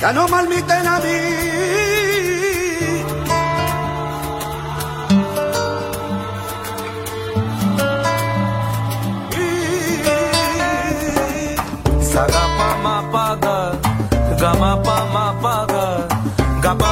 Ya no malmiten a. ga ma pa ma pa ga, ga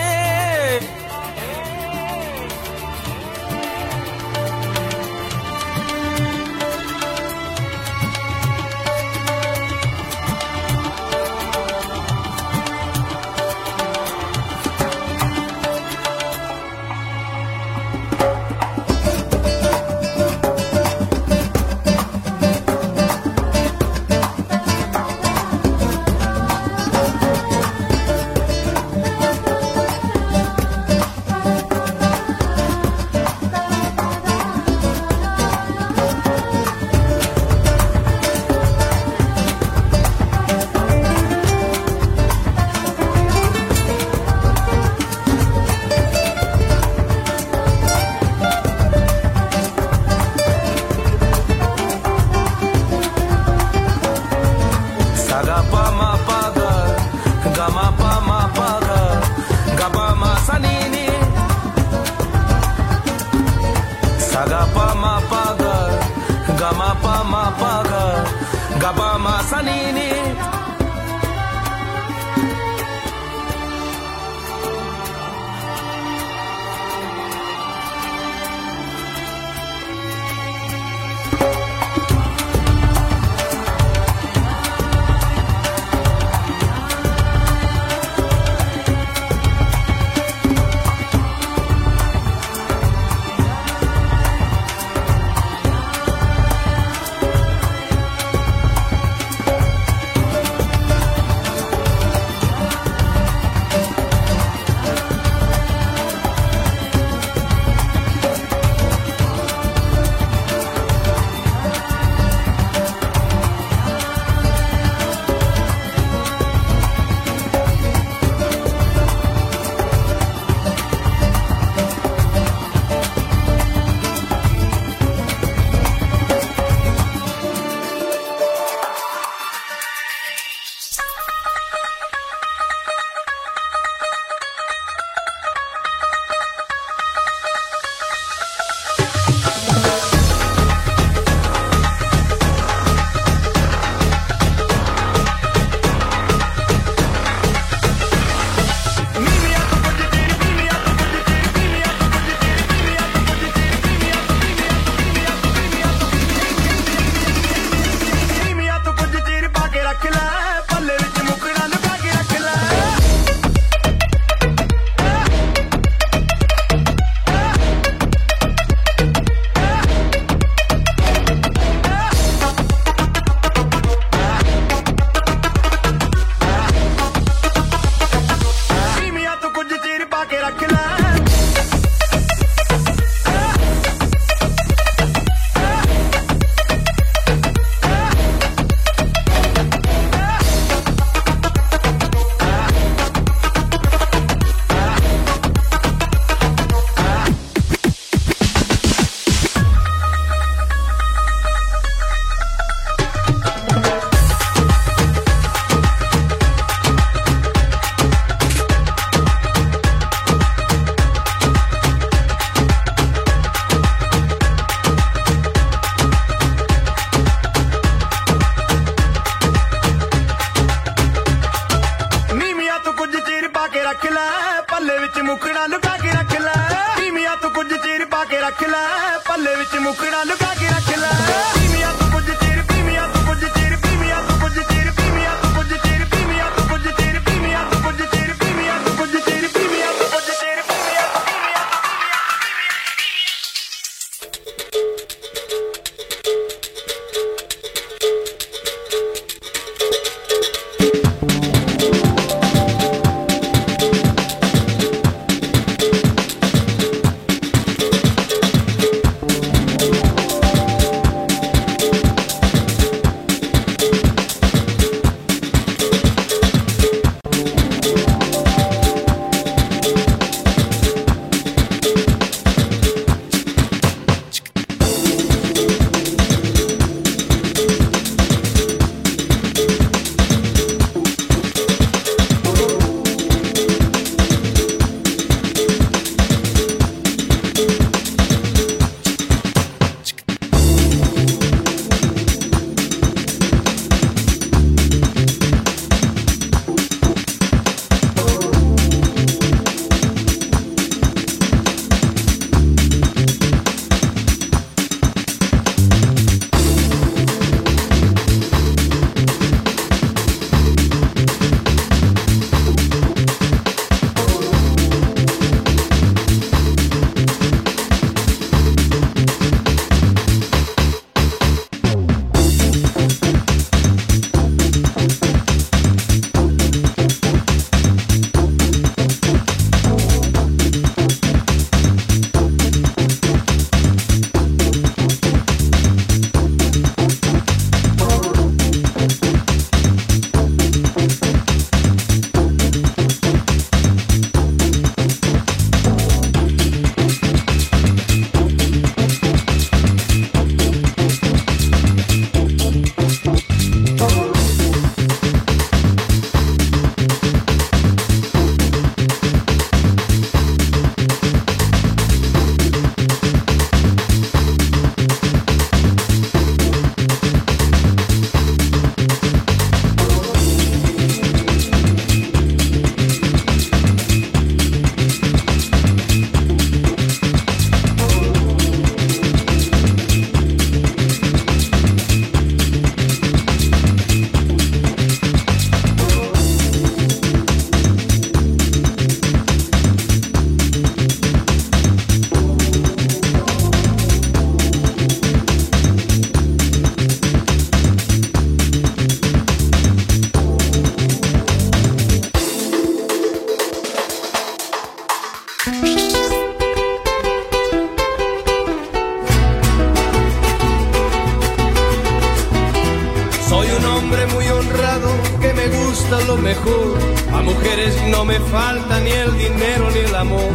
hombre muy honrado que me gusta lo mejor. A mujeres no me falta ni el dinero ni el amor.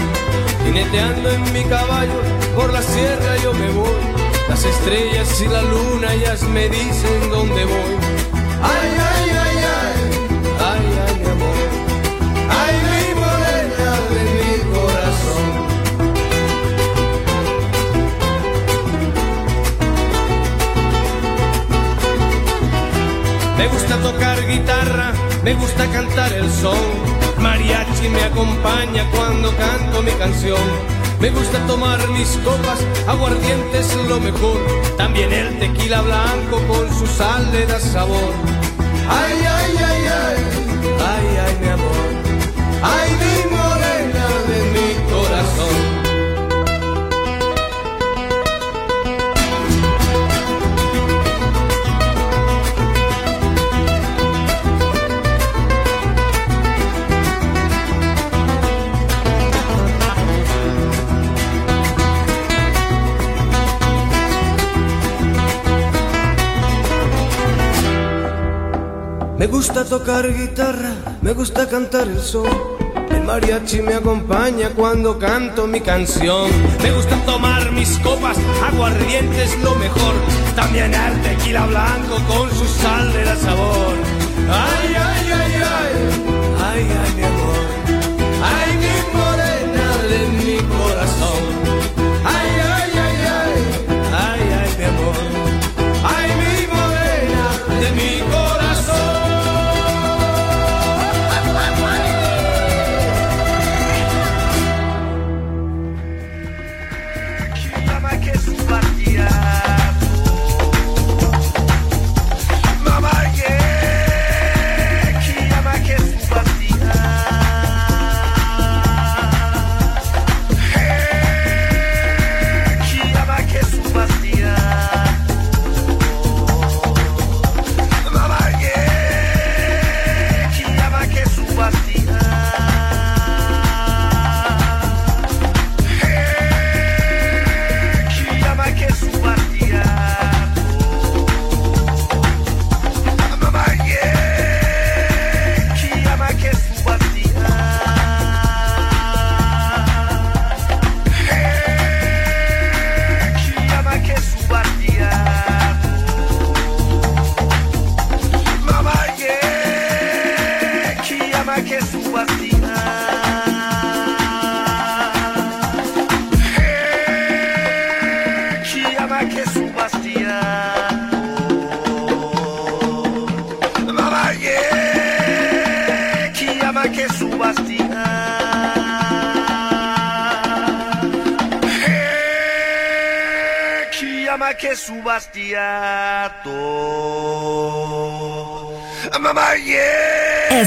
Jineteando en mi caballo por la sierra yo me voy. Las estrellas y la luna ellas me dicen dónde voy. Ay, ay, ay, ay, tocar guitarra, me gusta cantar el son. Mariachi me acompaña cuando canto mi canción. Me gusta tomar mis copas, aguardiente es lo mejor. También el tequila blanco con su sal le da sabor. Ay, ay, ay, ay, ay, ay, mi amor. Ay, mi morena de mi corazón. Me gusta tocar guitarra, me gusta cantar el sol. El mariachi me acompaña cuando canto mi canción. Me gusta tomar mis copas, aguardiente es lo mejor. También el tequila blanco con su sal de da sabor. Ay, ay, ay, ay, ay, ay,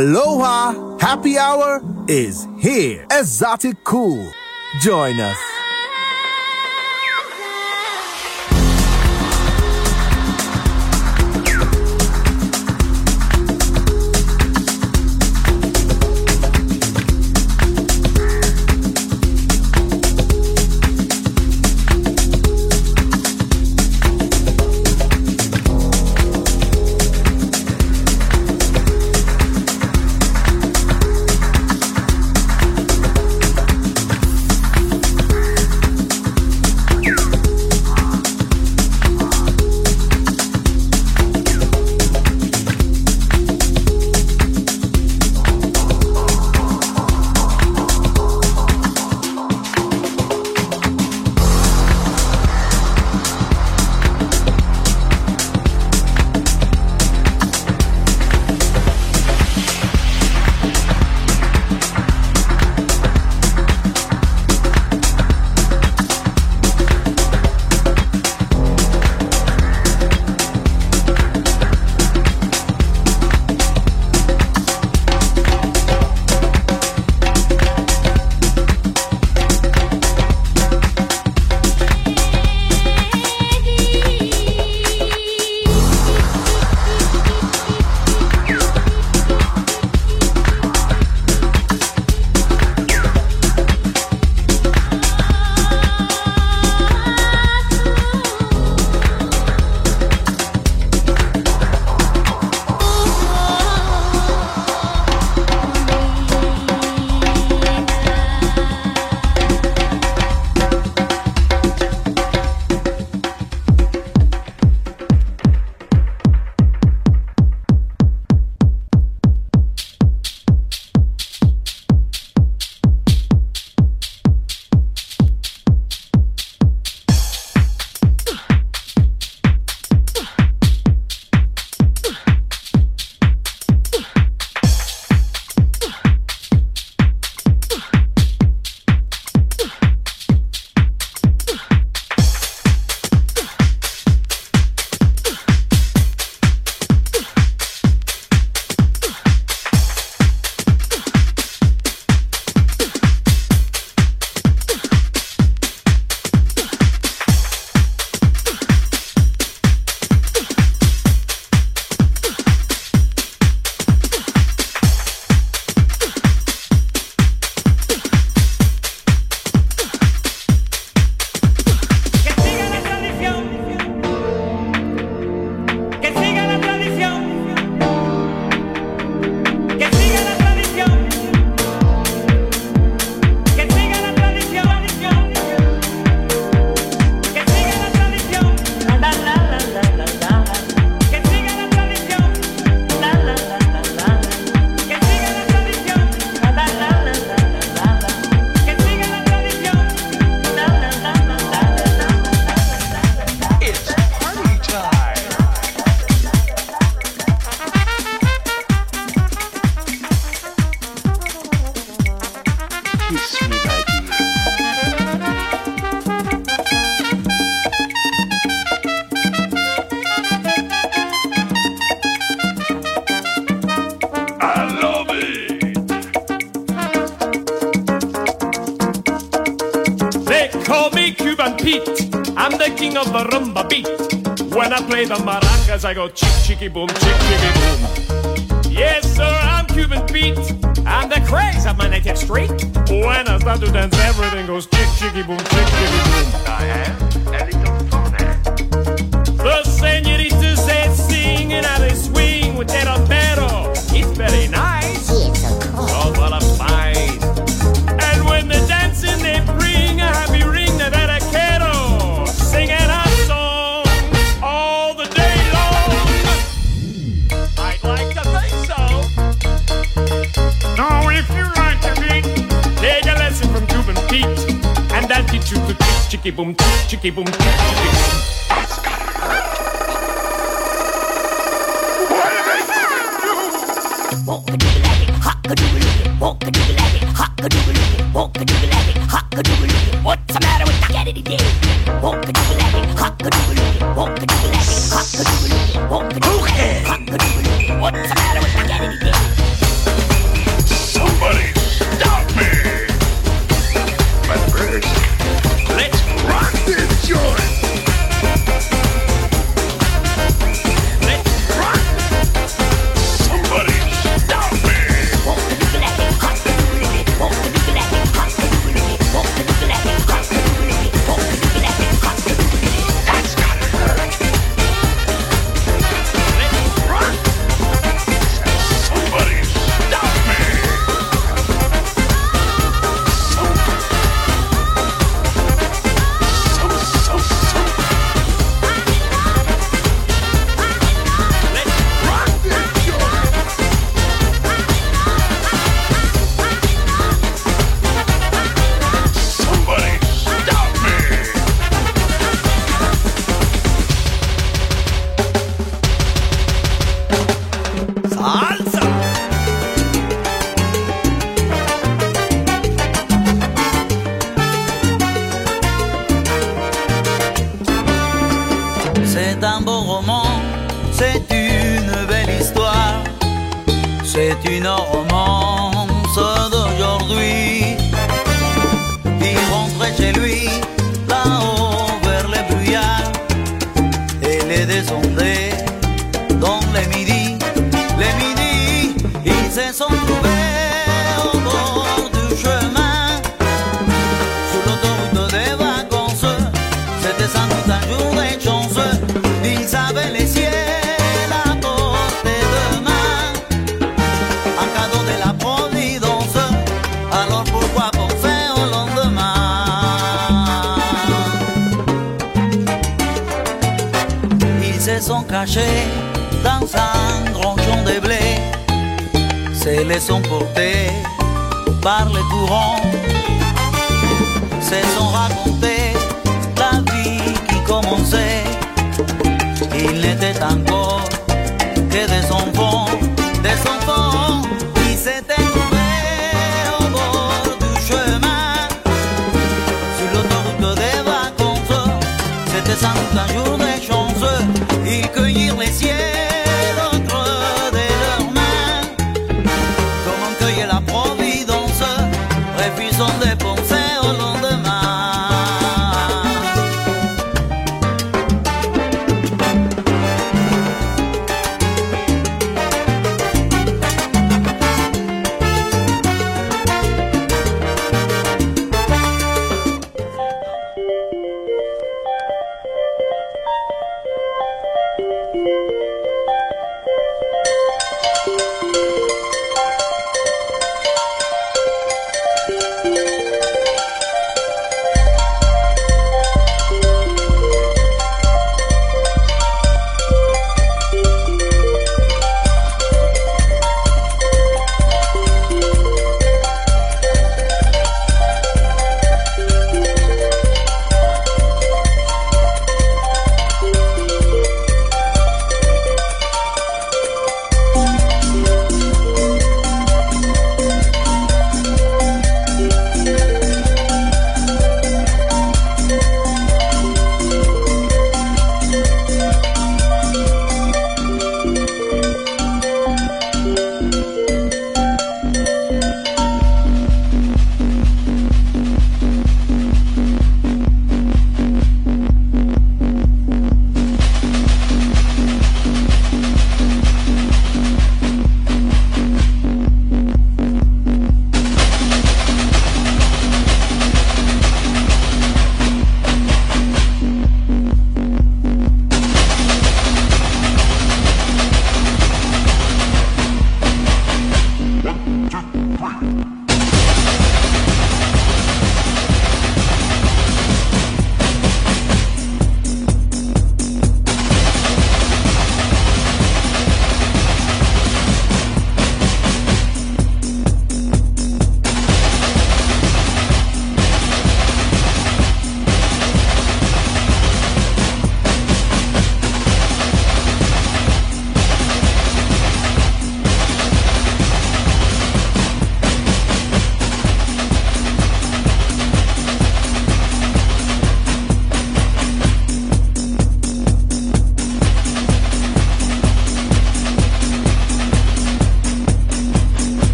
Aloha Happy Hour is here. Exotic Cool. Join us. chicky boom, chick chicky boom. Yes, sir, I'm Cuban Pete. I'm the craze of my native street. When I start to dance, everything goes chick chicky boom, chick chicky boom. I am Elton Foner. The senior chicky boom, chicky boom, chicky boom. Walk a doodle like it, hot a doodle like it, walk a doodle like it, hot a doodle like it, walk a doodle like it, hot a doodle like it.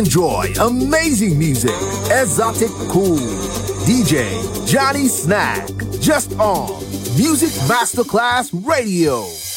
Enjoy amazing music. Exotic Cool. DJ Johnny Snack. Just on Music Masterclass Radio.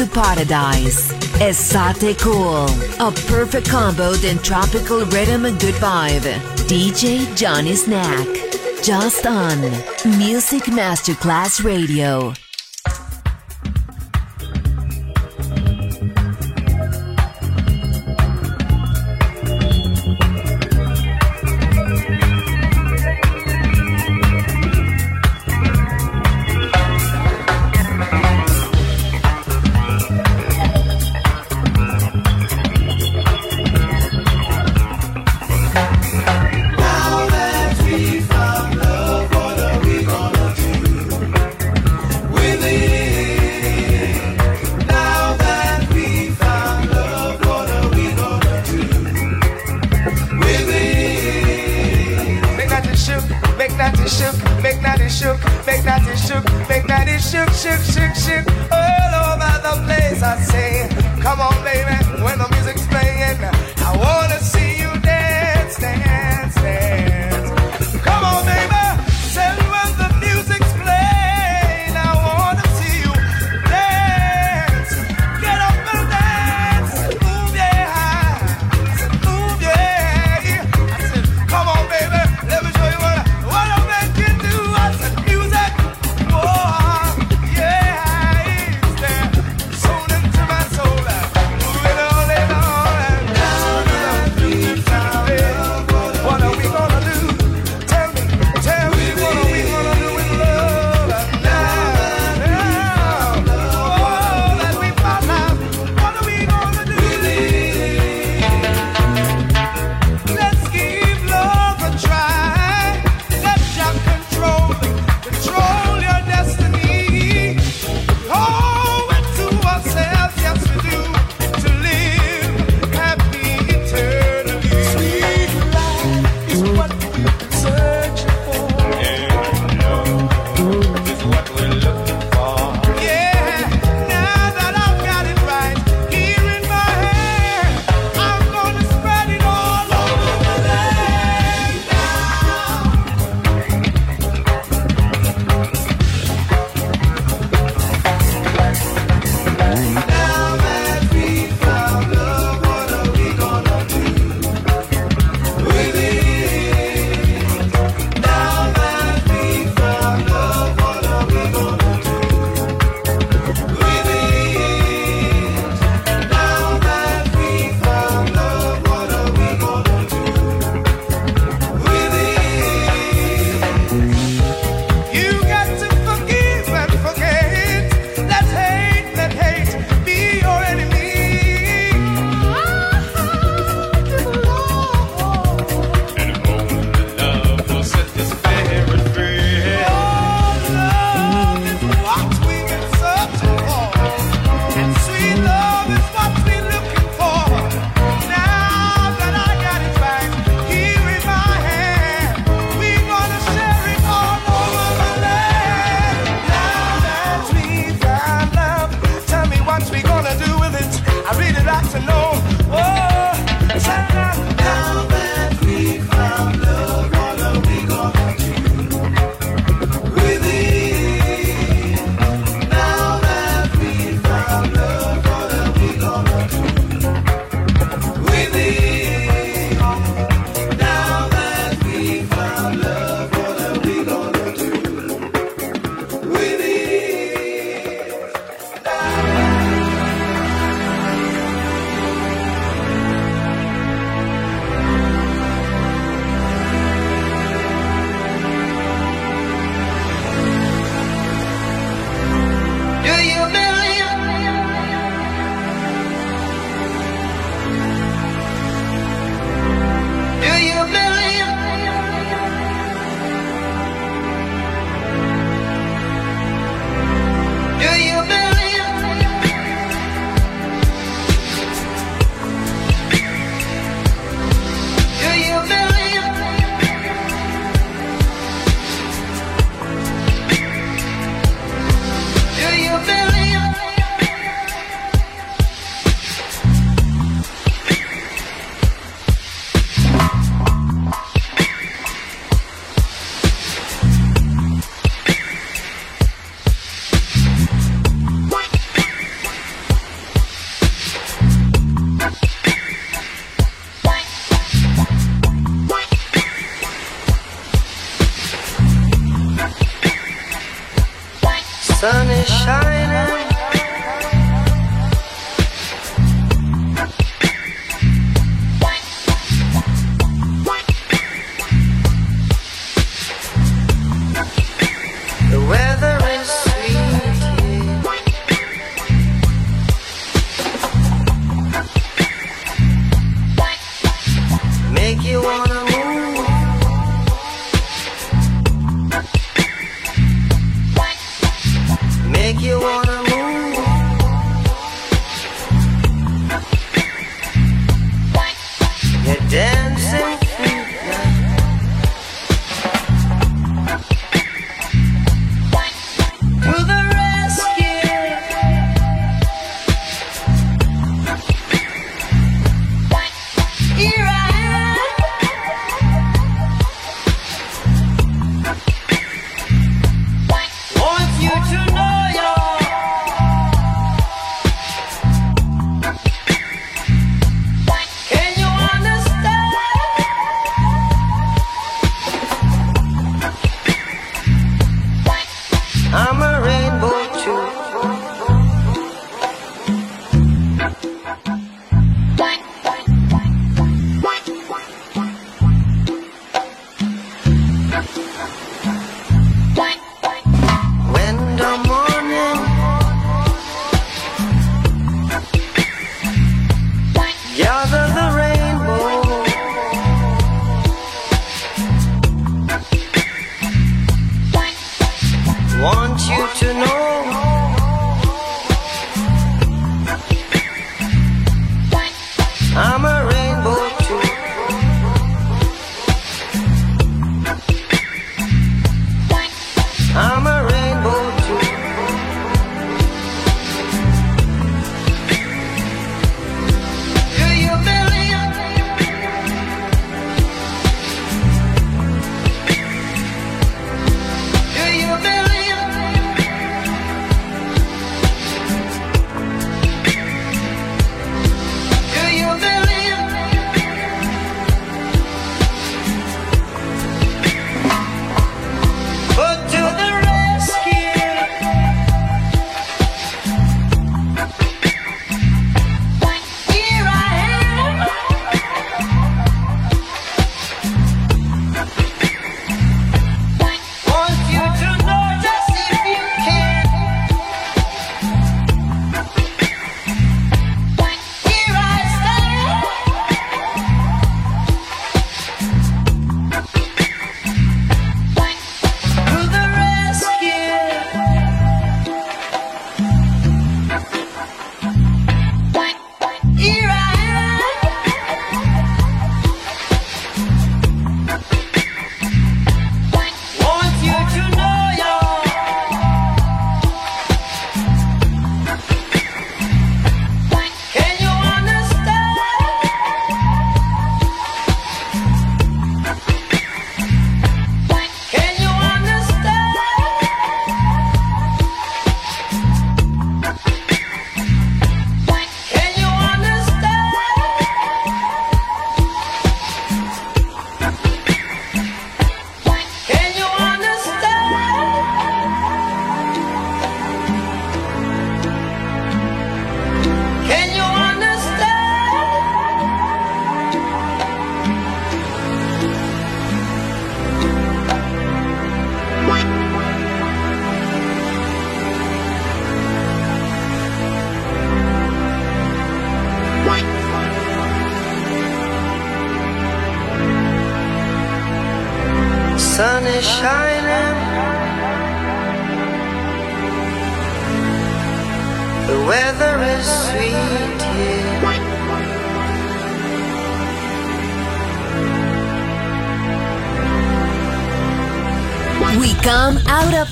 to paradise. Esoticool, a perfect combo than tropical rhythm and good vibe. DJ Johnny Snack, just on Music Masterclass Radio.